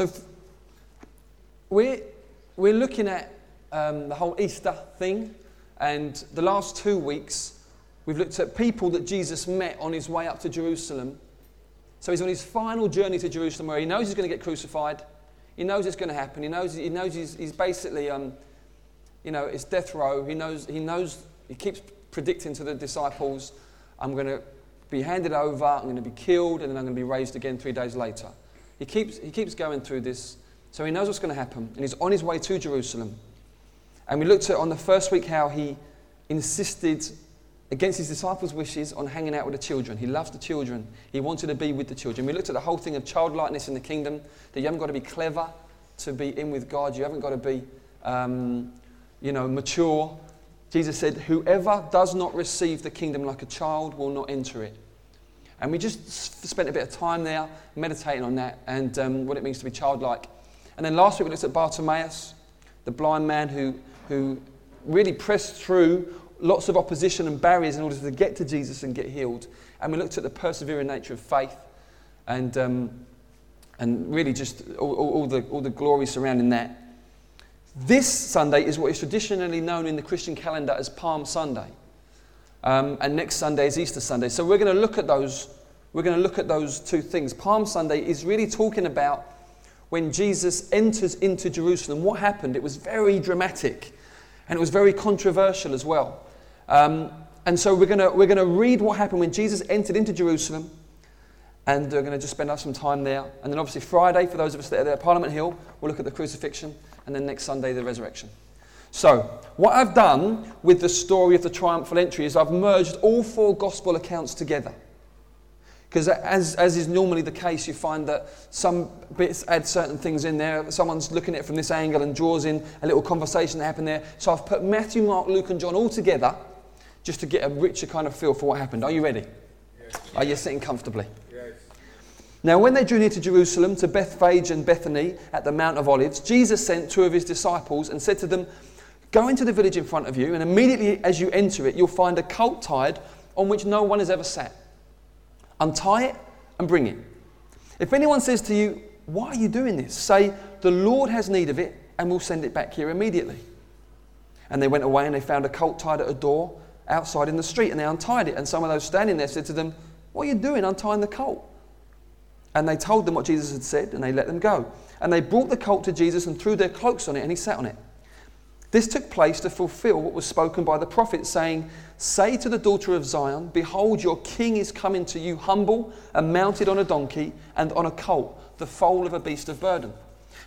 So we're, we're looking at um, the whole Easter thing, and the last two weeks we've looked at people that Jesus met on his way up to Jerusalem. So he's on his final journey to Jerusalem where he knows he's going to get crucified. He knows it's going to happen. He knows, he knows he's, he's basically, um, you know, it's death row. He knows, he knows, he keeps predicting to the disciples, I'm going to be handed over, I'm going to be killed, and then I'm going to be raised again three days later. He keeps, he keeps going through this. So he knows what's going to happen, and he's on his way to Jerusalem. And we looked at on the first week how he insisted against his disciples' wishes on hanging out with the children. He loves the children. He wanted to be with the children. We looked at the whole thing of childlikeness in the kingdom, that you haven't got to be clever to be in with God. You haven't got to be, um, you know, mature. Jesus said, whoever does not receive the kingdom like a child will not enter it. And we just spent a bit of time there meditating on that and um, what it means to be childlike. And then last week we looked at Bartimaeus, the blind man who, who really pressed through lots of opposition and barriers in order to get to Jesus and get healed. And we looked at the persevering nature of faith and, um, and really just all, all, all, the, all the glory surrounding that. This Sunday is what is traditionally known in the Christian calendar as Palm Sunday. Um, and next Sunday is Easter Sunday. So we're going to look at those. We're going to look at those two things. Palm Sunday is really talking about when Jesus enters into Jerusalem. What happened? It was very dramatic, and it was very controversial as well. Um, and so we're going to, we're to read what happened when Jesus entered into Jerusalem. And we're going to just spend some time there. And then, obviously, Friday, for those of us that are there at Parliament Hill, we'll look at the crucifixion. And then next Sunday, the resurrection. So, what I've done with the story of the triumphal entry is I've merged all four gospel accounts together. Because, as, as is normally the case, you find that some bits add certain things in there. Someone's looking at it from this angle and draws in a little conversation that happened there. So, I've put Matthew, Mark, Luke, and John all together just to get a richer kind of feel for what happened. Are you ready? Yes. Are you sitting comfortably? Yes. Now, when they drew near to Jerusalem, to Bethphage and Bethany at the Mount of Olives, Jesus sent two of his disciples and said to them, Go into the village in front of you, and immediately as you enter it, you'll find a colt tied on which no one has ever sat. Untie it and bring it. If anyone says to you, Why are you doing this? say, The Lord has need of it, and we'll send it back here immediately. And they went away and they found a colt tied at a door outside in the street, and they untied it. And some of those standing there said to them, What are you doing untying the colt? And they told them what Jesus had said, and they let them go. And they brought the colt to Jesus and threw their cloaks on it, and he sat on it. This took place to fulfill what was spoken by the prophet, saying, Say to the daughter of Zion, Behold, your king is coming to you humble and mounted on a donkey and on a colt, the foal of a beast of burden.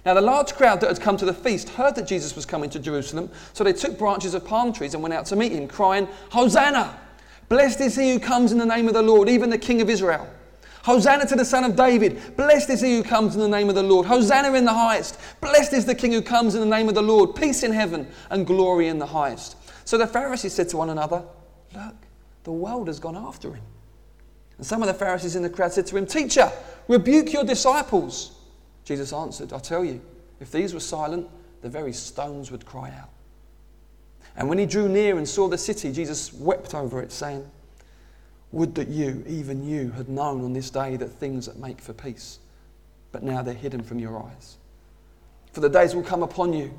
Now, the large crowd that had come to the feast heard that Jesus was coming to Jerusalem, so they took branches of palm trees and went out to meet him, crying, Hosanna! Blessed is he who comes in the name of the Lord, even the King of Israel. Hosanna to the Son of David. Blessed is he who comes in the name of the Lord. Hosanna in the highest. Blessed is the King who comes in the name of the Lord. Peace in heaven and glory in the highest. So the Pharisees said to one another, Look, the world has gone after him. And some of the Pharisees in the crowd said to him, Teacher, rebuke your disciples. Jesus answered, I tell you, if these were silent, the very stones would cry out. And when he drew near and saw the city, Jesus wept over it, saying, would that you, even you, had known on this day that things that make for peace, but now they're hidden from your eyes. For the days will come upon you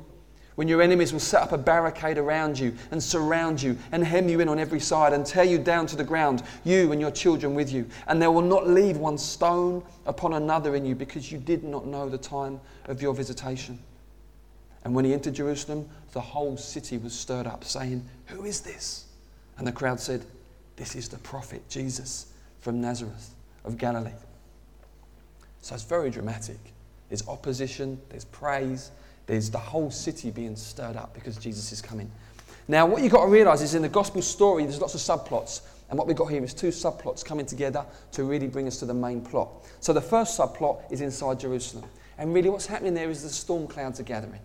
when your enemies will set up a barricade around you and surround you and hem you in on every side and tear you down to the ground, you and your children with you. And they will not leave one stone upon another in you because you did not know the time of your visitation. And when he entered Jerusalem, the whole city was stirred up, saying, Who is this? And the crowd said, this is the prophet Jesus from Nazareth of Galilee. So it's very dramatic. There's opposition, there's praise, there's the whole city being stirred up because Jesus is coming. Now, what you've got to realize is in the gospel story, there's lots of subplots. And what we've got here is two subplots coming together to really bring us to the main plot. So the first subplot is inside Jerusalem. And really, what's happening there is the storm clouds are gathering.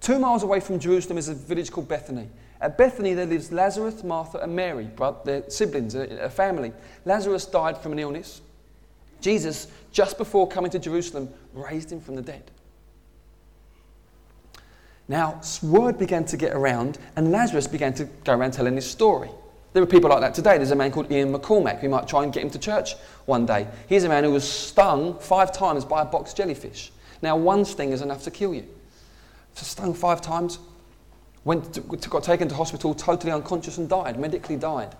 Two miles away from Jerusalem is a village called Bethany. At Bethany, there lives Lazarus, Martha, and Mary, their siblings, a family. Lazarus died from an illness. Jesus, just before coming to Jerusalem, raised him from the dead. Now, word began to get around, and Lazarus began to go around telling his story. There are people like that today. There's a man called Ian McCormack. We might try and get him to church one day. He's a man who was stung five times by a box jellyfish. Now, one sting is enough to kill you. So stung five times, went to, got taken to hospital, totally unconscious, and died, medically died.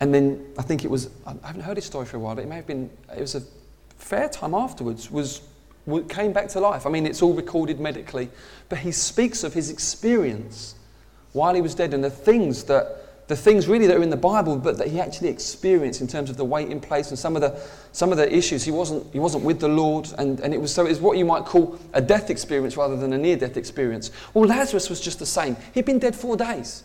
And then I think it was, I haven't heard his story for a while, but it may have been, it was a fair time afterwards, was, came back to life. I mean, it's all recorded medically, but he speaks of his experience while he was dead and the things that the things really that are in the Bible, but that he actually experienced in terms of the weight in place and some of the, some of the issues. He wasn't, he wasn't with the Lord, and, and it was so it's what you might call a death experience rather than a near death experience. Well, Lazarus was just the same. He'd been dead four days.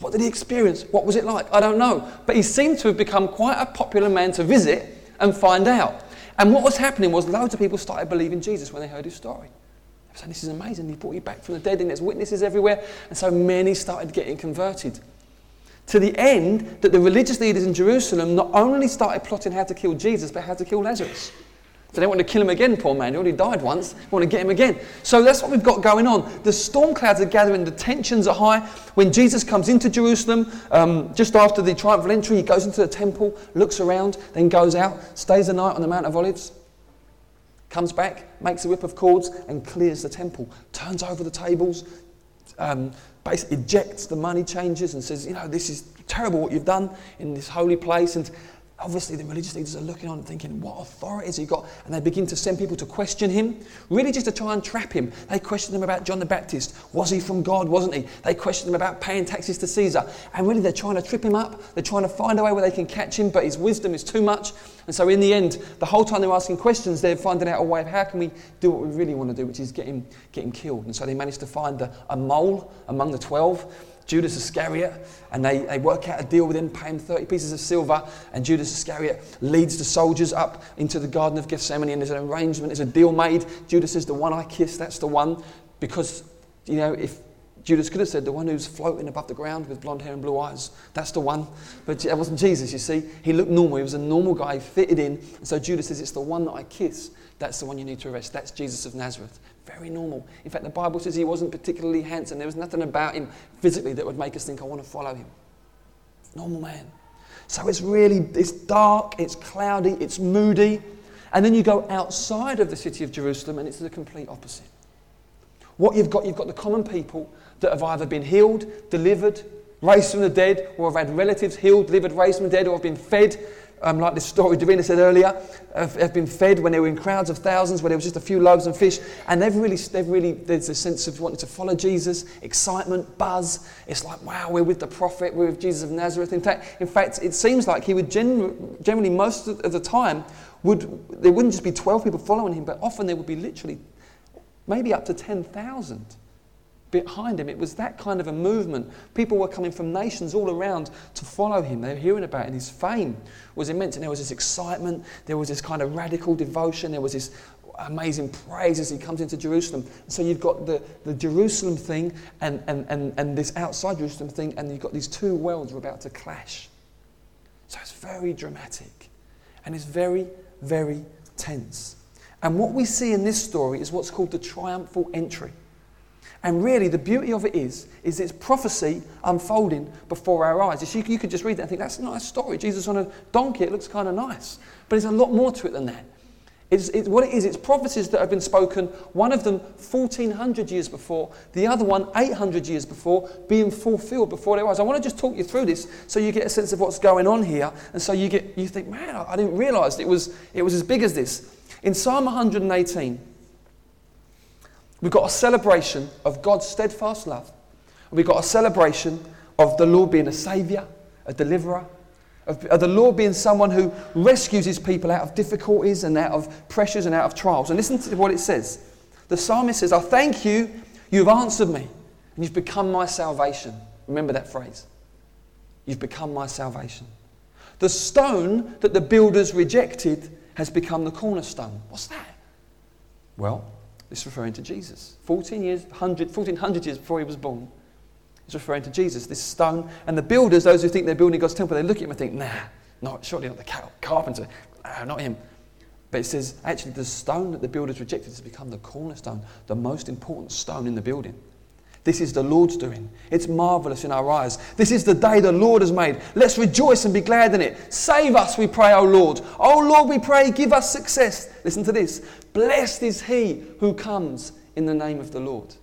What did he experience? What was it like? I don't know. But he seemed to have become quite a popular man to visit and find out. And what was happening was loads of people started believing Jesus when they heard his story. They were saying, This is amazing. He brought you back from the dead, and there's witnesses everywhere. And so many started getting converted. To the end that the religious leaders in Jerusalem not only started plotting how to kill Jesus, but how to kill Lazarus. So they want to kill him again, poor man. He already died once. They want to get him again. So that's what we've got going on. The storm clouds are gathering, the tensions are high. When Jesus comes into Jerusalem, um, just after the triumphal entry, he goes into the temple, looks around, then goes out, stays the night on the Mount of Olives, comes back, makes a whip of cords, and clears the temple. Turns over the tables, um, basically ejects the money changers and says, You know, this is terrible what you've done in this holy place. And Obviously, the religious leaders are looking on and thinking, what authority has he got? And they begin to send people to question him, really just to try and trap him. They question him about John the Baptist. Was he from God? Wasn't he? They question him about paying taxes to Caesar. And really, they're trying to trip him up. They're trying to find a way where they can catch him, but his wisdom is too much. And so, in the end, the whole time they're asking questions, they're finding out a way of how can we do what we really want to do, which is get him, get him killed. And so, they manage to find a, a mole among the 12 Judas Iscariot, and they, they work out a deal with him, pay him 30 pieces of silver, and Judas Iscariot leads the soldiers up into the Garden of Gethsemane, and there's an arrangement, there's a deal made. Judas is the one I kiss, that's the one, because, you know, if Judas could have said, the one who's floating above the ground with blonde hair and blue eyes, that's the one. But that wasn't Jesus, you see. He looked normal, he was a normal guy, fitted in, and so Judas says, it's the one that I kiss. That's the one you need to arrest. That's Jesus of Nazareth. Very normal. In fact, the Bible says he wasn't particularly handsome. There was nothing about him physically that would make us think, I want to follow him. Normal man. So it's really, it's dark, it's cloudy, it's moody. And then you go outside of the city of Jerusalem and it's the complete opposite. What you've got, you've got the common people that have either been healed, delivered, raised from the dead, or have had relatives healed, delivered, raised from the dead, or have been fed um, like this story Davina said earlier, have, have, been fed when they were in crowds of thousands, where there was just a few loaves and fish. And they've really, they've really, there's a sense of wanting to follow Jesus, excitement, buzz. It's like, wow, we're with the prophet, we're with Jesus of Nazareth. In fact, in fact it seems like he would gen- generally, most of the time, would, there wouldn't just be 12 people following him, but often there would be literally maybe up to 10,000 behind him. It was that kind of a movement. People were coming from nations all around to follow him. They were hearing about him. His fame was immense. And there was this excitement, there was this kind of radical devotion, there was this amazing praise as he comes into Jerusalem. So you've got the, the Jerusalem thing and, and, and, and this outside Jerusalem thing, and you've got these two worlds are about to clash. So it's very dramatic and it's very, very tense. And what we see in this story is what's called the triumphal entry. And really, the beauty of it is, is it's prophecy unfolding before our eyes. You, you could just read that and think, that's a nice story. Jesus on a donkey, it looks kind of nice. But there's a lot more to it than that. It's, it's, what it is, it's prophecies that have been spoken, one of them 1400 years before, the other one 800 years before, being fulfilled before their eyes. I want to just talk you through this so you get a sense of what's going on here. And so you, get, you think, man, I didn't realize it was, it was as big as this. In Psalm 118, We've got a celebration of God's steadfast love. We've got a celebration of the Lord being a saviour, a deliverer, of, of, the Lord being someone who rescues his people out of difficulties and out of pressures and out of trials. And listen to what it says. The psalmist says, I thank you, you've answered me, and you've become my salvation. Remember that phrase. You've become my salvation. The stone that the builders rejected has become the cornerstone. What's that? Well, it's referring to Jesus. 14 years, 100, 1400 years before he was born. It's referring to Jesus, this stone. And the builders, those who think they're building God's temple, they look at him and think, nah, not, surely not the carpenter. Nah, not him. But it says, actually, the stone that the builders rejected has become the cornerstone, the most important stone in the building. This is the Lord's doing. It's marvelous in our eyes. This is the day the Lord has made. Let's rejoice and be glad in it. Save us, we pray, O Lord. O Lord, we pray, give us success. Listen to this. Blessed is he who comes in the name of the Lord.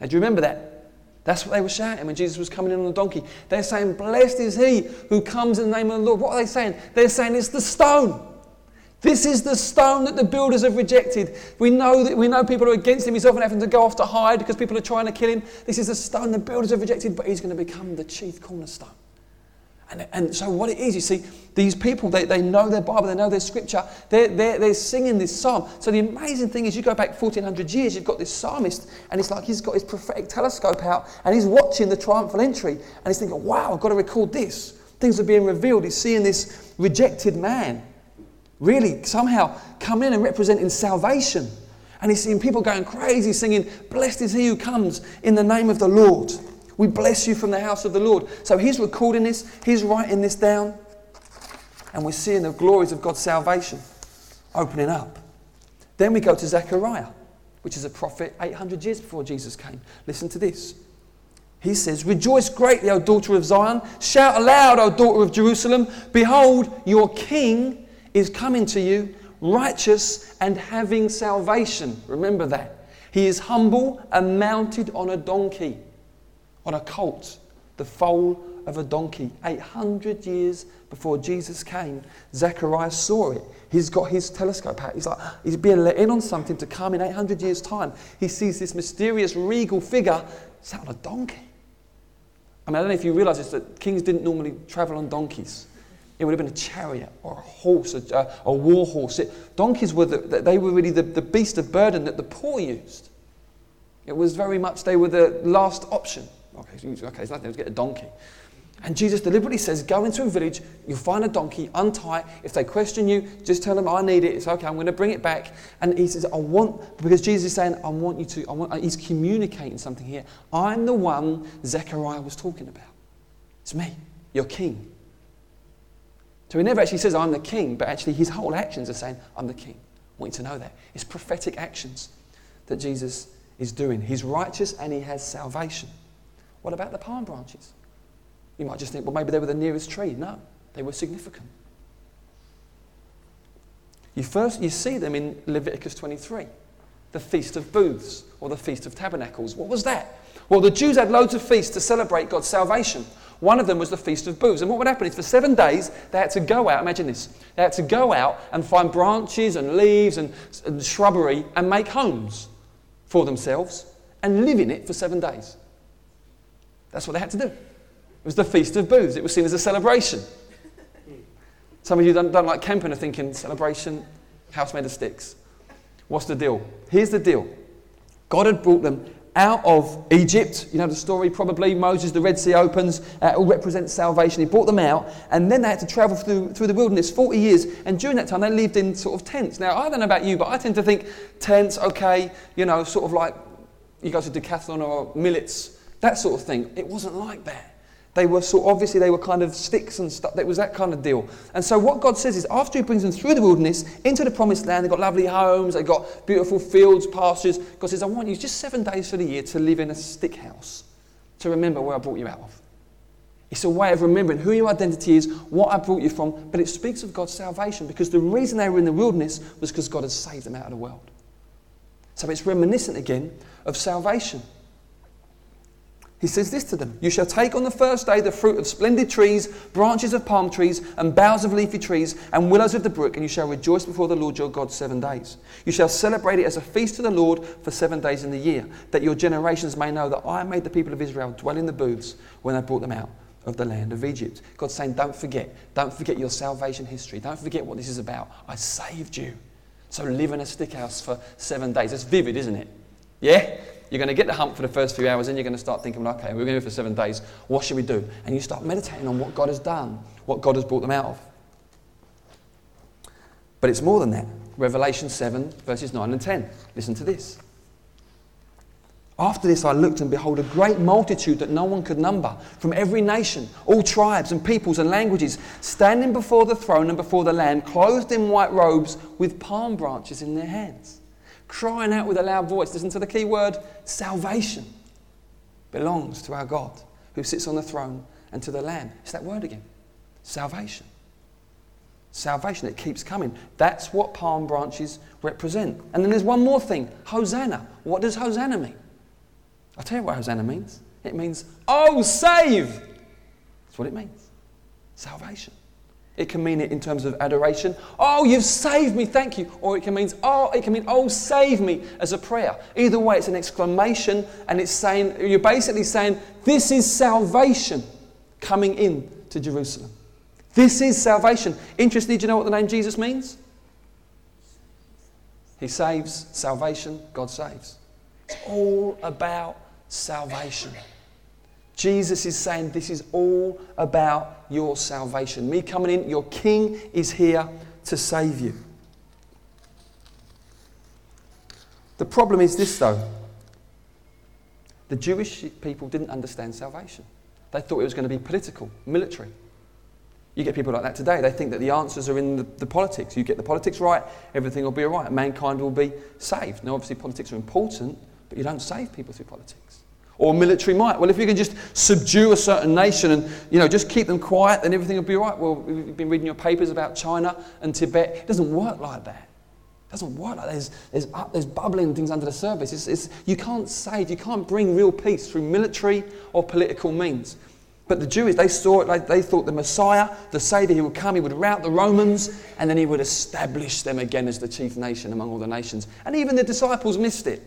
Now, do you remember that? That's what they were shouting when Jesus was coming in on the donkey. They're saying, Blessed is he who comes in the name of the Lord. What are they saying? They're saying it's the stone. This is the stone that the builders have rejected. We know that we know people are against him. He's often having to go off to hide because people are trying to kill him. This is the stone the builders have rejected, but he's going to become the chief cornerstone. And, and so what it is, you see, these people, they, they know their Bible, they know their scripture, they're, they're, they're singing this psalm. So the amazing thing is you go back 1400 years, you've got this psalmist, and it's like he's got his prophetic telescope out, and he's watching the triumphal entry, and he's thinking, wow, I've got to record this. Things are being revealed. He's seeing this rejected man really somehow come in and representing salvation. And he's seeing people going crazy, singing, Blessed is he who comes in the name of the Lord. We bless you from the house of the Lord. So he's recording this, he's writing this down, and we're seeing the glories of God's salvation opening up. Then we go to Zechariah, which is a prophet 800 years before Jesus came. Listen to this. He says, Rejoice greatly, O daughter of Zion. Shout aloud, O daughter of Jerusalem. Behold, your king is coming to you, righteous and having salvation. Remember that. He is humble and mounted on a donkey on a colt, the foal of a donkey. 800 years before Jesus came, Zechariah saw it. He's got his telescope out. He's like, he's being let in on something to come in 800 years' time. He sees this mysterious regal figure sat on a donkey. I mean, I don't know if you realize this, that kings didn't normally travel on donkeys. It would have been a chariot or a horse, a, a war horse. It, donkeys were, the, they were really the, the beast of burden that the poor used. It was very much, they were the last option. Okay, okay, it's nothing, let's get a donkey. And Jesus deliberately says, Go into a village, you'll find a donkey, untie it. If they question you, just tell them, I need it. It's okay, I'm going to bring it back. And he says, I want, because Jesus is saying, I want you to, I want, he's communicating something here. I'm the one Zechariah was talking about. It's me, your king. So he never actually says, I'm the king, but actually his whole actions are saying, I'm the king. I want you to know that. It's prophetic actions that Jesus is doing. He's righteous and he has salvation. What about the palm branches? You might just think, well, maybe they were the nearest tree. No, they were significant. You first you see them in Leviticus 23, the Feast of Booths or the Feast of Tabernacles. What was that? Well, the Jews had loads of feasts to celebrate God's salvation. One of them was the Feast of Booths. And what would happen is for seven days, they had to go out, imagine this, they had to go out and find branches and leaves and, and shrubbery and make homes for themselves and live in it for seven days. That's what they had to do. It was the Feast of Booths. It was seen as a celebration. Some of you don't, don't like camping are thinking, celebration, house made of sticks. What's the deal? Here's the deal God had brought them out of Egypt. You know the story, probably. Moses, the Red Sea opens. Uh, it all represents salvation. He brought them out, and then they had to travel through, through the wilderness 40 years. And during that time, they lived in sort of tents. Now, I don't know about you, but I tend to think tents, okay, you know, sort of like you go to Decathlon or Millets that sort of thing. It wasn't like that. They were so obviously they were kind of sticks and stuff. It was that kind of deal. And so what God says is after He brings them through the wilderness into the promised land, they've got lovely homes, they've got beautiful fields, pastures. God says, I want you just seven days for the year to live in a stick house to remember where I brought you out of. It's a way of remembering who your identity is, what I brought you from, but it speaks of God's salvation because the reason they were in the wilderness was because God had saved them out of the world. So it's reminiscent again of salvation. He says this to them You shall take on the first day the fruit of splendid trees, branches of palm trees, and boughs of leafy trees, and willows of the brook, and you shall rejoice before the Lord your God seven days. You shall celebrate it as a feast to the Lord for seven days in the year, that your generations may know that I made the people of Israel dwell in the booths when I brought them out of the land of Egypt. God's saying, Don't forget. Don't forget your salvation history. Don't forget what this is about. I saved you. So live in a stick house for seven days. It's vivid, isn't it? Yeah? You're going to get the hump for the first few hours, and you're going to start thinking, okay, we're going to do for seven days. What should we do? And you start meditating on what God has done, what God has brought them out of. But it's more than that. Revelation 7, verses 9 and 10. Listen to this. After this, I looked and behold a great multitude that no one could number, from every nation, all tribes and peoples and languages, standing before the throne and before the Lamb, clothed in white robes with palm branches in their hands crying out with a loud voice. Listen to the key word salvation belongs to our God who sits on the throne and to the Lamb. It's that word again salvation. Salvation, it keeps coming. That's what palm branches represent. And then there's one more thing Hosanna. What does Hosanna mean? I'll tell you what Hosanna means. It means, oh, save. That's what it means. Salvation. It can mean it in terms of adoration. Oh, you've saved me, thank you. Or it can mean, oh, it can mean, oh, save me as a prayer. Either way, it's an exclamation and it's saying, you're basically saying, this is salvation coming in to Jerusalem. This is salvation. Interestingly, do you know what the name Jesus means? He saves, salvation, God saves. It's all about salvation. Jesus is saying, This is all about your salvation. Me coming in, your King is here to save you. The problem is this, though the Jewish people didn't understand salvation, they thought it was going to be political, military. You get people like that today. They think that the answers are in the, the, politics. You get the politics right, everything will be all right. Mankind will be saved. Now, obviously, politics are important, but you don't save people through politics or military might. Well, if you can just subdue a certain nation and you know just keep them quiet, then everything will be right. Well, we've been reading your papers about China and Tibet. It doesn't work like that. It doesn't work like that. There's, there's, up, there's bubbling things under the surface. It's, it's, you can't save, you can't bring real peace through military or political means. But the Jews, they saw it like they thought the Messiah, the Savior, he would come, he would rout the Romans, and then he would establish them again as the chief nation among all the nations. And even the disciples missed it.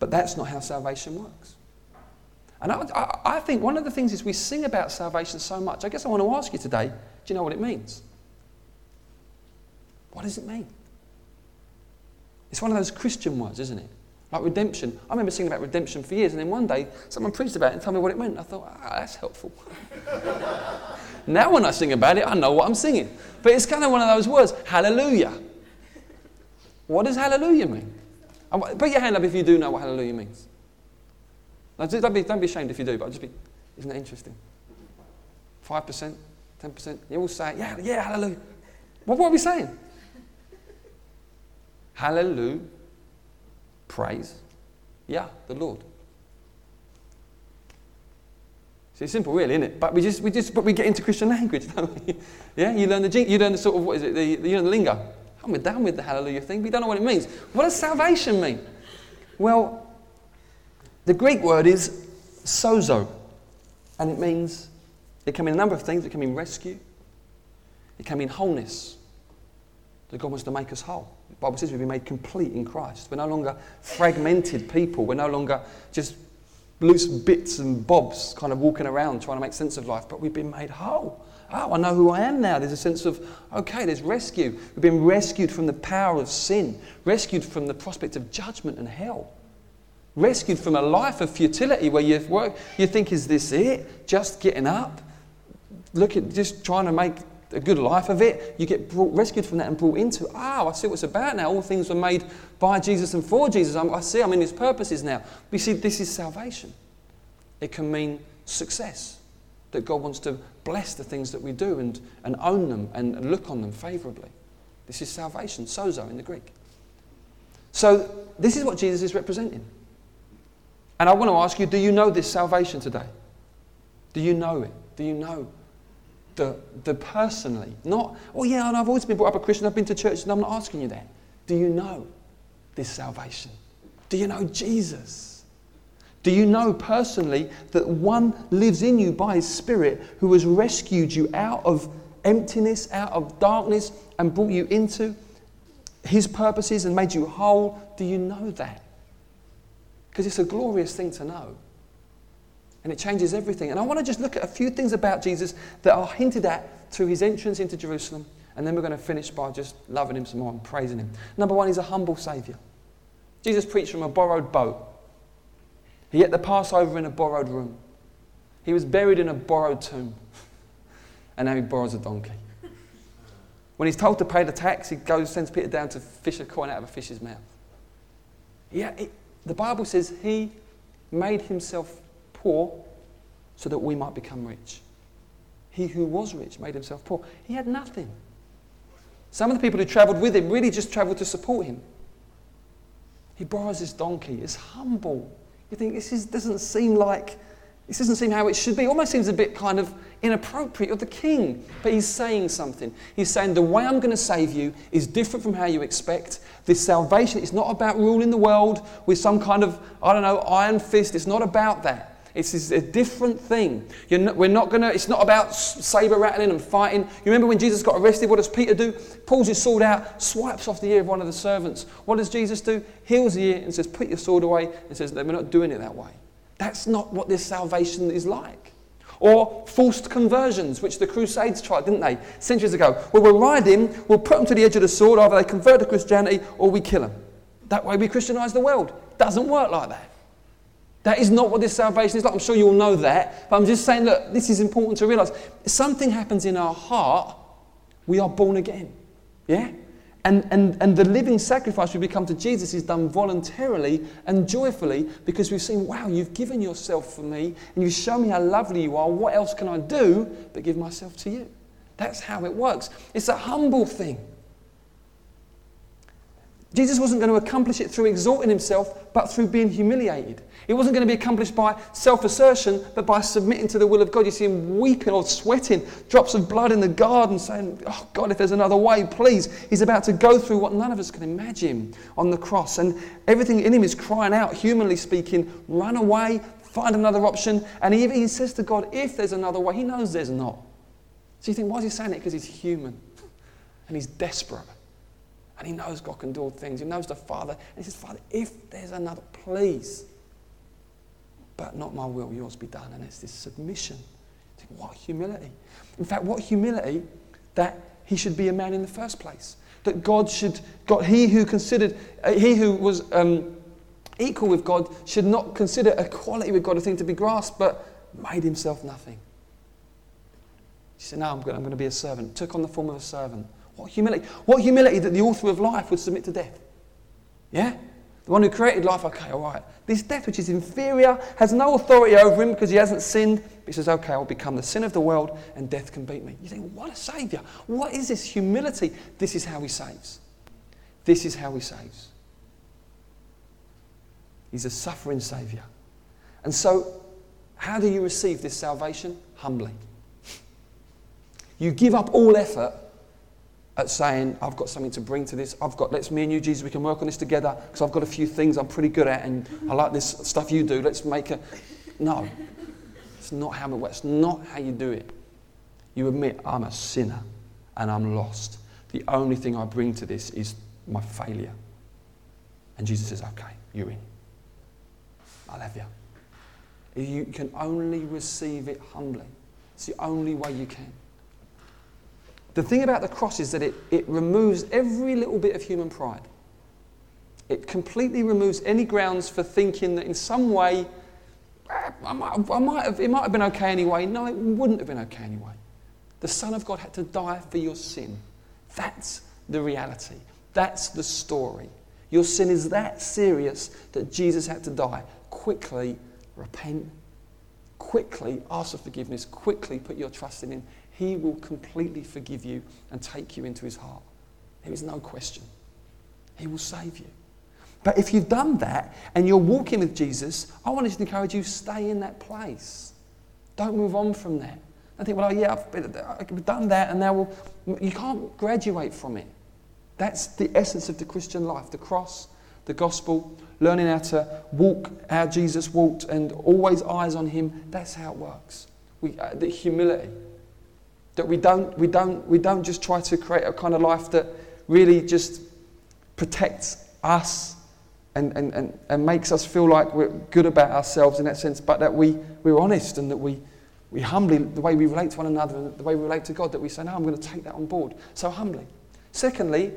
But that's not how salvation works. And I, I, think one of the things is we sing about salvation so much. I guess I want to ask you today do you know what it means? What does it mean? It's one of those Christian words, isn't it? Like redemption. I remember singing about redemption for years, and then one day someone preached about it and told me what it meant. I thought, ah, that's helpful. now, when I sing about it, I know what I'm singing. But it's kind of one of those words, hallelujah. What does hallelujah mean? Put your hand up if you do know what hallelujah means. Now, don't, be, don't be ashamed if you do, but just be, isn't that interesting? 5%, 10%, you all say, yeah, yeah, hallelujah. What, what are we saying? hallelujah, praise, yeah, the Lord. See, it's simple, really, isn't it? But we just, we just, but we get into Christian language, don't we? yeah, you learn the, you learn the sort of what is it, the, you know, the lingo. I'm down with the hallelujah thing. We don't know what it means. What does salvation mean? Well, the Greek word is sozo, and it means, it can mean a number of things. It can mean rescue, it can mean wholeness. That God wants to make us whole. The Bible says we've been made complete in Christ. We're no longer fragmented people. We're no longer just loose bits and bobs kind of walking around trying to make sense of life, but we've been made whole. Oh, I know who I am now. There's a sense of, okay, there's rescue. We've been rescued from the power of sin, rescued from the prospect of judgment and hell, rescued from a life of futility where you work, you think, is this it? Just getting up? Look at just trying to make a good life of it. You get brought, rescued from that and brought into, oh, I see what it's about now. All things were made by Jesus and for Jesus. I'm, I see I'm in his purposes now. We see this is salvation. It can mean success that God wants to bless the things that we do and, and own them and look on them favorably. This is salvation, sozo in the Greek. So, this is what Jesus is representing. And I want to ask you do you know this salvation today? Do you know it? Do you know the, the personally? Not, oh yeah, I've always been brought up a Christian, I've been to church, and I'm not asking you that. Do you know this salvation? Do you know Jesus? Do you know personally that one lives in you by his Spirit who has rescued you out of emptiness, out of darkness, and brought you into his purposes and made you whole? Do you know that? Because it's a glorious thing to know. And it changes everything. And I want to just look at a few things about Jesus that are hinted at through his entrance into Jerusalem. And then we're going to finish by just loving him some more and praising him. Number one, he's a humble Saviour. Jesus preached from a borrowed boat. He ate the Passover in a borrowed room. He was buried in a borrowed tomb. And now he borrows a donkey. When he's told to pay the tax, he goes, sends Peter down to fish a coin out of a fish's mouth. Yeah, it, the Bible says he made himself poor so that we might become rich. He who was rich made himself poor. He had nothing. Some of the people who traveled with him really just traveled to support him. He borrows this donkey. It's humble. You think this is, doesn't seem like, this doesn't seem how it should be. It almost seems a bit kind of inappropriate of the king. But he's saying something. He's saying, the way I'm going to save you is different from how you expect. This salvation is not about ruling the world with some kind of, I don't know, iron fist. It's not about that. It's a different thing. Not, we're not going to, it's not about saber rattling and fighting. You remember when Jesus got arrested, what does Peter do? Pulls his sword out, swipes off the ear of one of the servants. What does Jesus do? Heals the ear and says, Put your sword away, and says, We're not doing it that way. That's not what this salvation is like. Or forced conversions, which the Crusades tried, didn't they? Centuries ago. Well, we'll ride him, we'll put them to the edge of the sword, either they convert to Christianity or we kill them. That way we Christianize the world. Doesn't work like that. That is not what this salvation is like. I'm sure you all know that. But I'm just saying, look, this is important to realize. Something happens in our heart, we are born again. Yeah? And, and, and the living sacrifice we become to Jesus is done voluntarily and joyfully because we've seen, wow, you've given yourself for me and you've shown me how lovely you are. What else can I do but give myself to you? That's how it works. It's a humble thing. Jesus wasn't going to accomplish it through exalting himself, but through being humiliated. It wasn't going to be accomplished by self assertion, but by submitting to the will of God. You see him weeping or sweating, drops of blood in the garden, saying, Oh God, if there's another way, please. He's about to go through what none of us can imagine on the cross. And everything in him is crying out, humanly speaking, run away, find another option. And he, he says to God, If there's another way, he knows there's not. So you think, why is he saying it? Because he's human and he's desperate. And he knows God can do all things. He knows the Father. And he says, Father, if there's another, please. But not my will, yours be done. And it's this submission. What humility. In fact, what humility that he should be a man in the first place. That God should, God, he who considered, uh, he who was um, equal with God should not consider equality with God a thing to be grasped, but made himself nothing. He said, No, I'm going, I'm going to be a servant. Took on the form of a servant what humility. What humility that the author of life would submit to death. Yeah? The one who created life, okay, all right. This death, which is inferior, has no authority over him because he hasn't sinned. But he says, okay, I'll become the sin of the world and death can beat me. You think, what a saviour. What is this humility? This is how he saves. This is how he saves. He's a suffering saviour. And so, how do you receive this salvation? Humbly. You give up all effort at saying, I've got something to bring to this. I've got, let's me and you, Jesus, we can work on this together because I've got a few things I'm pretty good at and I like this stuff you do. Let's make a. No. It's not how it works. It's not how you do it. You admit, I'm a sinner and I'm lost. The only thing I bring to this is my failure. And Jesus says, okay, you're in. I love you. You can only receive it humbly. It's the only way you can. The thing about the cross is that it, it removes every little bit of human pride. It completely removes any grounds for thinking that in some way, eh, I might, I might have, it might have been okay anyway. No, it wouldn't have been okay anyway. The Son of God had to die for your sin. That's the reality. That's the story. Your sin is that serious that Jesus had to die. Quickly repent. Quickly ask for forgiveness. Quickly put your trust in Him. He will completely forgive you and take you into his heart. There is no question. He will save you. But if you've done that and you're walking with Jesus, I want to encourage you stay in that place. Don't move on from that. I think, well, yeah, I've, I've done that, and now we'll, you can't graduate from it. That's the essence of the Christian life the cross, the gospel, learning how to walk how Jesus walked, and always eyes on Him. That's how it works. We, uh, the humility. That we don't, we, don't, we don't just try to create a kind of life that really just protects us and, and, and, and makes us feel like we're good about ourselves in that sense, but that we, we're honest and that we, we humbly, the way we relate to one another and the way we relate to God, that we say, no, I'm going to take that on board. So humbly. Secondly,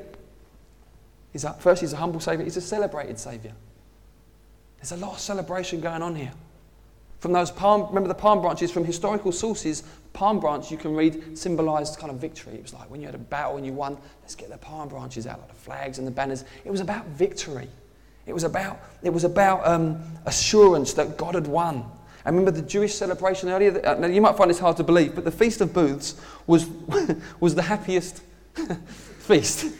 he's a, first, he's a humble Saviour, he's a celebrated Saviour. There's a lot of celebration going on here. From those palm, remember the palm branches from historical sources, palm branch you can read symbolized kind of victory. It was like when you had a battle and you won, let's get the palm branches out, like the flags and the banners. It was about victory. It was about, it was about um, assurance that God had won. I remember the Jewish celebration earlier. Uh, now you might find this hard to believe, but the Feast of Booths was, was the happiest feast.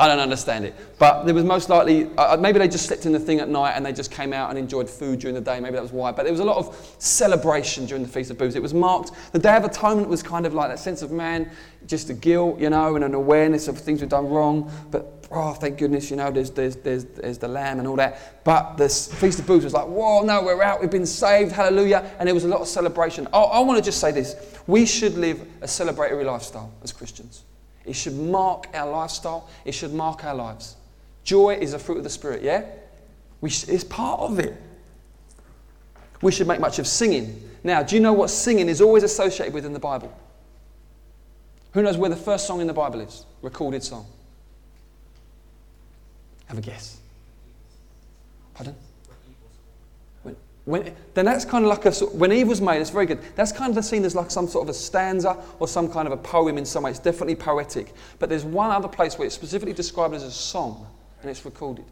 I don't understand it. But there was most likely, uh, uh, maybe they just slept in the thing at night and they just came out and enjoyed food during the day. Maybe that was why. But there was a lot of celebration during the Feast of Booths. It was marked, the Day of Atonement was kind of like that sense of man, just a guilt, you know, and an awareness of things we've done wrong. But, oh, thank goodness, you know, there's, there's, there's, there's the lamb and all that. But the Feast of Booths was like, whoa, no, we're out, we've been saved, hallelujah. And there was a lot of celebration. Oh, I want to just say this we should live a celebratory lifestyle as Christians. It should mark our lifestyle, it should mark our lives. Joy is a fruit of the Spirit, yeah? We sh- it's part of it. We should make much of singing. Now, do you know what singing is always associated with in the Bible? Who knows where the first song in the Bible is? Recorded song. Have a guess. Pardon? When, then that's kind of like a, when Eve was made, it's very good. That's kind of seen as like some sort of a stanza or some kind of a poem in some way. It's definitely poetic. But there's one other place where it's specifically described as a song and it's recorded.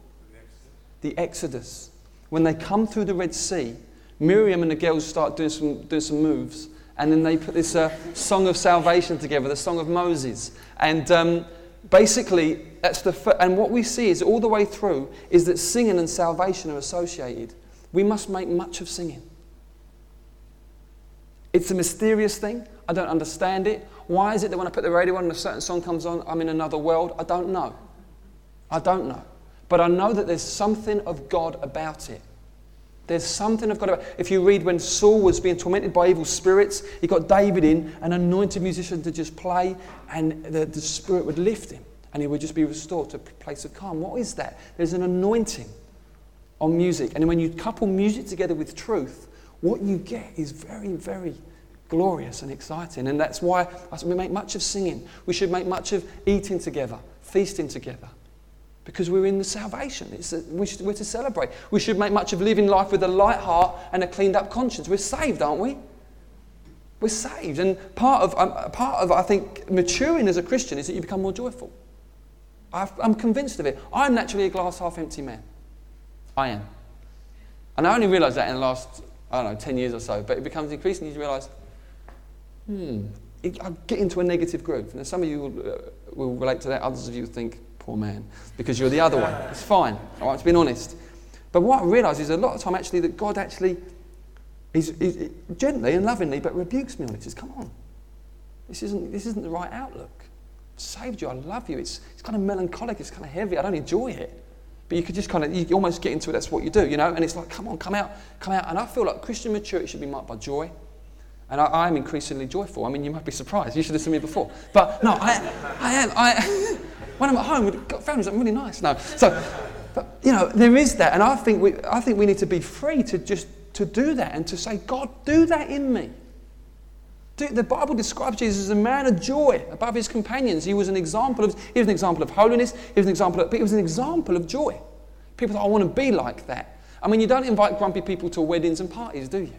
The Exodus. When they come through the Red Sea, Miriam and the girls start doing some, doing some moves and then they put this uh, song of salvation together, the song of Moses. And um, basically, that's the, and what we see is all the way through is that singing and salvation are associated. We must make much of singing. It's a mysterious thing. I don't understand it. Why is it that when I put the radio on and a certain song comes on, I'm in another world? I don't know. I don't know. But I know that there's something of God about it. There's something of God about it. If you read when Saul was being tormented by evil spirits, he got David in, an anointed musician to just play, and the, the spirit would lift him, and he would just be restored to a place of calm. What is that? There's an anointing on music. And when you couple music together with truth, what you get is very, very glorious and exciting. And that's why we make much of singing. We should make much of eating together, feasting together. Because we're in the salvation. A, we should, we're to celebrate. We should make much of living life with a light heart and a cleaned up conscience. We're saved, aren't we? We're saved. And part of, um, part of, I think, maturing as a Christian is that you become more joyful. i I'm convinced of it. I'm naturally a glass half empty man. I am. And I only realised that in the last, I don't know, 10 years or so, but it becomes increasingly you realise, hmm, I get into a negative groove. Now, some of you will, uh, will relate to that, others of you think, poor man, because you're the other one. It's fine, all right, to be honest. But what I realise is a lot of time actually that God actually, is gently and lovingly, but rebukes me on it. Says, come on, this isn't, this isn't the right outlook. I saved you, I love you. It's, it's kind of melancholic, it's kind of heavy, I don't enjoy it. But you could just kind of, you almost get into it, that's what you do, you know? And it's like, come on, come out, come out. And I feel like Christian maturity should be marked by joy. And I, am increasingly joyful. I mean, you might be surprised. You should have seen me before. But no, I, I am. I, when I'm at home with families, I'm really nice. No. So, but, you know, there is that. And I think we, I think we need to be free to just to do that and to say, God, do that in me. The Bible describes Jesus as a man of joy above his companions. He was an example of, he was an example of holiness. He was an example of, he was an example of joy. People thought, I want to be like that. I mean, you don't invite grumpy people to weddings and parties, do you?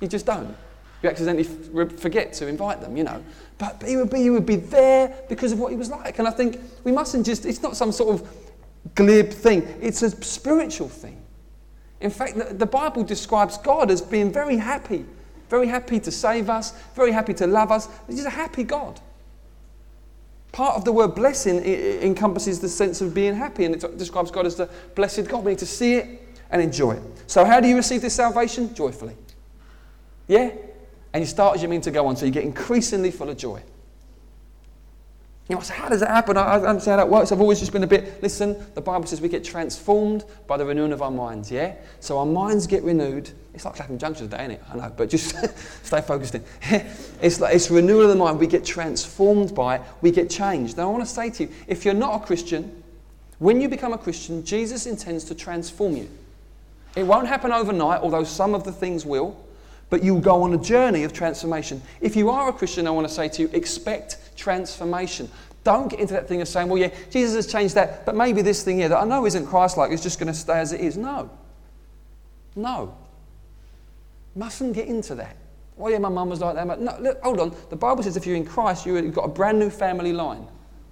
You just don't. You accidentally forget to invite them, you know. But he would be, he would be there because of what he was like. And I think we mustn't just, it's not some sort of glib thing, it's a spiritual thing. In fact, the, the Bible describes God as being very happy very happy to save us, very happy to love us. He's a happy God. Part of the word blessing encompasses the sense of being happy, and it describes God as the blessed God. We need to see it and enjoy it. So, how do you receive this salvation? Joyfully. Yeah? And you start as you mean to go on, so you get increasingly full of joy. You might say, how does that happen? I, don't understand how that works. I've always just been a bit, listen, the Bible says we get transformed by the renewing of our minds, yeah? So our minds get renewed. It's like Clapham Junction today, isn't it? I know, but just stay focused in. it's like it's renewal of the mind. We get transformed by it. We get changed. Now I want to say to you, if you're not a Christian, when you become a Christian, Jesus intends to transform you. It won't happen overnight, although some of the things will but you'll go on a journey of transformation. If you are a Christian, I want to say to you, expect transformation. Don't get into that thing of saying, well, yeah, Jesus has changed that, but maybe this thing here that I know isn't Christ like is just going to stay as it is. No. No. Mustn't get into that. Well, yeah, my mum was like that. But No, look, hold on. The Bible says if you're in Christ, you've got a brand new family line.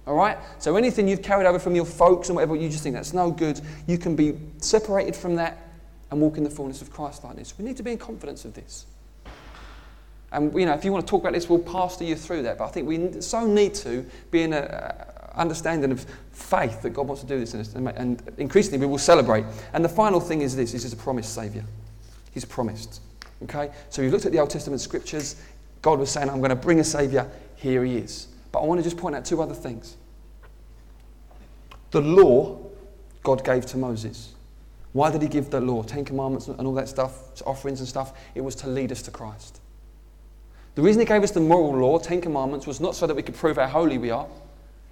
All right? So anything you've carried over from your folks and whatever, you just think that's no good, you can be separated from that and walk in the fullness of Christ like this. We need to be in confidence of this. And you know, if you want to talk about this, we'll pastor you through that. But I think we so need to be in a, uh, understanding of faith that God wants to do this in us. And, increasingly we will celebrate. And the final thing is this this is a promised Saviour. He's promised. Okay? So we looked at the Old Testament scriptures. God was saying, I'm going to bring a Saviour. Here he is. But I want to just point out two other things. The law God gave to Moses. Why did he give the law, Ten Commandments and all that stuff, offerings and stuff? It was to lead us to Christ. The reason he gave us the moral law, Ten Commandments, was not so that we could prove how holy we are,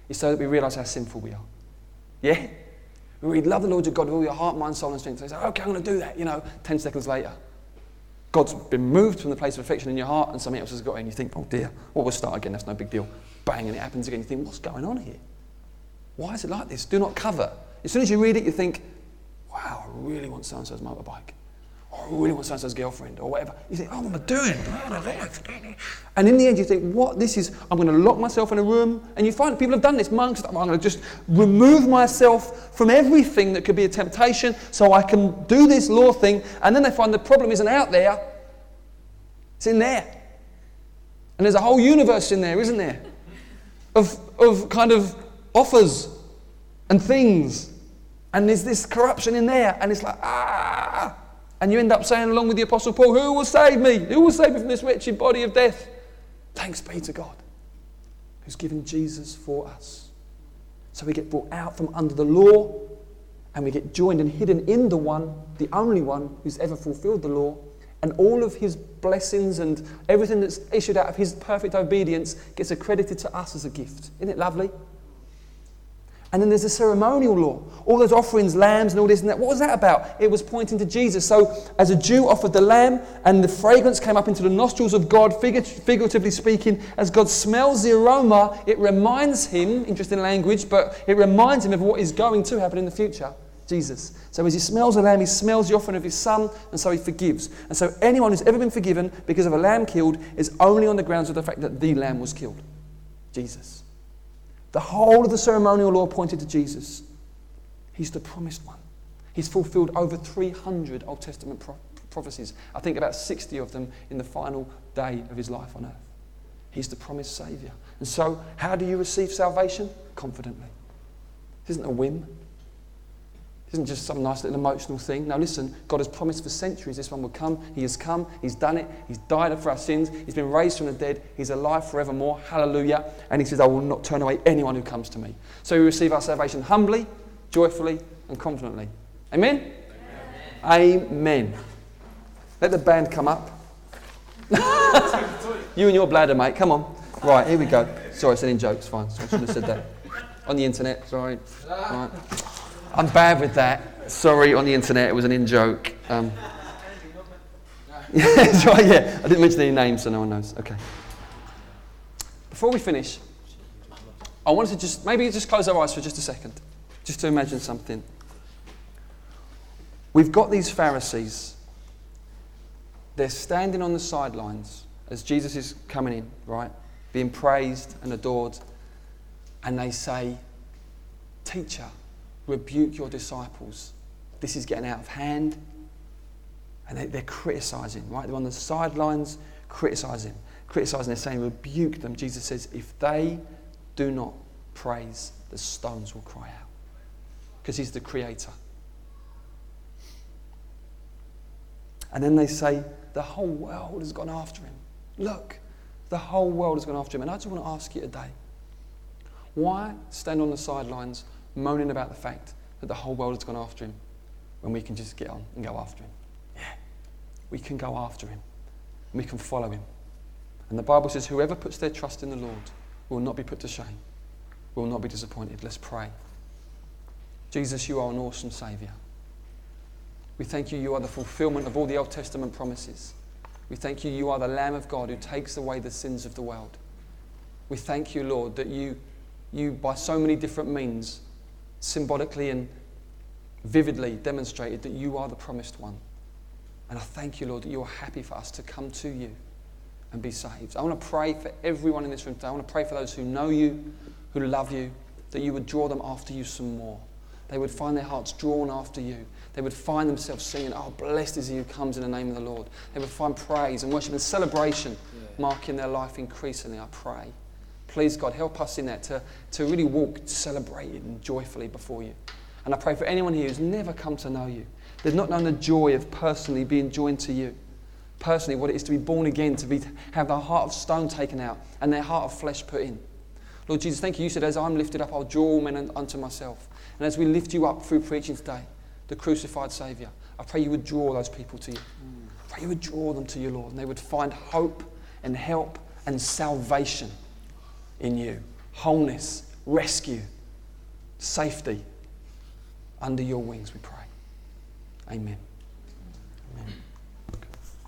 it's so that we realize how sinful we are. Yeah? We love the Lord your God with all your heart, mind, soul, and strength. So you say, okay, I'm going to do that, you know, 10 seconds later. God's been moved from the place of affection in your heart and something else has got in. You think, oh dear, well, we'll start again, that's no big deal. Bang, and it happens again. You think, what's going on here? Why is it like this? Do not cover. As soon as you read it, you think, wow, I really want so and so's motorbike I really want so and so's girlfriend, or whatever. You think, oh, what am I doing? And in the end, you think, what? This is, I'm going to lock myself in a room. And you find people have done this, monks, I'm going to just remove myself from everything that could be a temptation so I can do this law thing. And then they find the problem isn't out there, it's in there. And there's a whole universe in there, isn't there? Of, of kind of offers and things. And there's this corruption in there. And it's like, ah. And you end up saying, along with the Apostle Paul, Who will save me? Who will save me from this wretched body of death? Thanks be to God, who's given Jesus for us. So we get brought out from under the law and we get joined and hidden in the one, the only one who's ever fulfilled the law. And all of his blessings and everything that's issued out of his perfect obedience gets accredited to us as a gift. Isn't it lovely? And then there's the ceremonial law. All those offerings, lambs, and all this and that. What was that about? It was pointing to Jesus. So, as a Jew offered the lamb, and the fragrance came up into the nostrils of God, figuratively speaking, as God smells the aroma, it reminds him, interesting language, but it reminds him of what is going to happen in the future. Jesus. So as he smells the lamb, he smells the offering of his son, and so he forgives. And so anyone who's ever been forgiven because of a lamb killed is only on the grounds of the fact that the lamb was killed. Jesus. The whole of the ceremonial law pointed to Jesus. He's the promised one. He's fulfilled over 300 Old Testament pro- prophecies. I think about 60 of them in the final day of his life on earth. He's the promised Saviour. And so, how do you receive salvation? Confidently. This isn't a whim, isn't just some nice little emotional thing. Now, listen, God has promised for centuries this one will come. He has come. He's done it. He's died for our sins. He's been raised from the dead. He's alive forevermore. Hallelujah. And He says, I will not turn away anyone who comes to me. So we receive our salvation humbly, joyfully, and confidently. Amen? Amen. Amen. Let the band come up. you and your bladder, mate. Come on. Right, here we go. Sorry, I said in jokes. Fine. So I should have said that. On the internet. Sorry. Right. I'm bad with that. Sorry, on the internet, it was an in joke. Um, yeah, that's right, yeah. I didn't mention any names, so no one knows. Okay. Before we finish, I wanted to just maybe just close our eyes for just a second, just to imagine something. We've got these Pharisees. They're standing on the sidelines as Jesus is coming in, right? Being praised and adored. And they say, Teacher, rebuke your disciples. This is getting out of hand. And they, are criticizing, right? They're on the sidelines criticizing. Criticizing, they're saying, rebuke them. Jesus says, if they do not praise, the stones will cry out. Because he's the creator. And then they say, the whole world has gone after him. Look, the whole world has gone after him. And I just want to ask you today why stand on the sidelines moaning about the fact that the whole world has gone after him when we can just get on and go after him. Yeah, we can go after him we can follow him. And the Bible says, whoever puts their trust in the Lord will not be put to shame, will not be disappointed. Let's pray. Jesus, you are an awesome Saviour. We thank you, you are the fulfillment of all the Old Testament promises. We thank you, you are the Lamb of God who takes away the sins of the world. We thank you, Lord, that you, you by so many different means, symbolically and vividly demonstrated that you are the promised one. And I thank you, Lord, that you are happy for us to come to you and be saved. I want to pray for everyone in this room today. I want to pray for those who know you, who love you, that you would draw them after you some more. They would find their hearts drawn after you. They would find themselves singing, Oh, blessed is he who comes in the name of the Lord. They would find praise and worship and celebration yeah. marking their life increasingly, I pray. Please, God, help us in that to, to really walk celebrated and joyfully before you. And I pray for anyone here who's never come to know you, they've not known the joy of personally being joined to you. Personally, what it is to be born again, to be, have their heart of stone taken out and their heart of flesh put in. Lord Jesus, thank you. You said, As I'm lifted up, I'll draw men unto myself. And as we lift you up through preaching today, the crucified Saviour, I pray you would draw those people to you. I pray you would draw them to you, Lord, and they would find hope and help and salvation in you. Wholeness, rescue, safety under your wings, we pray. Amen. Amen.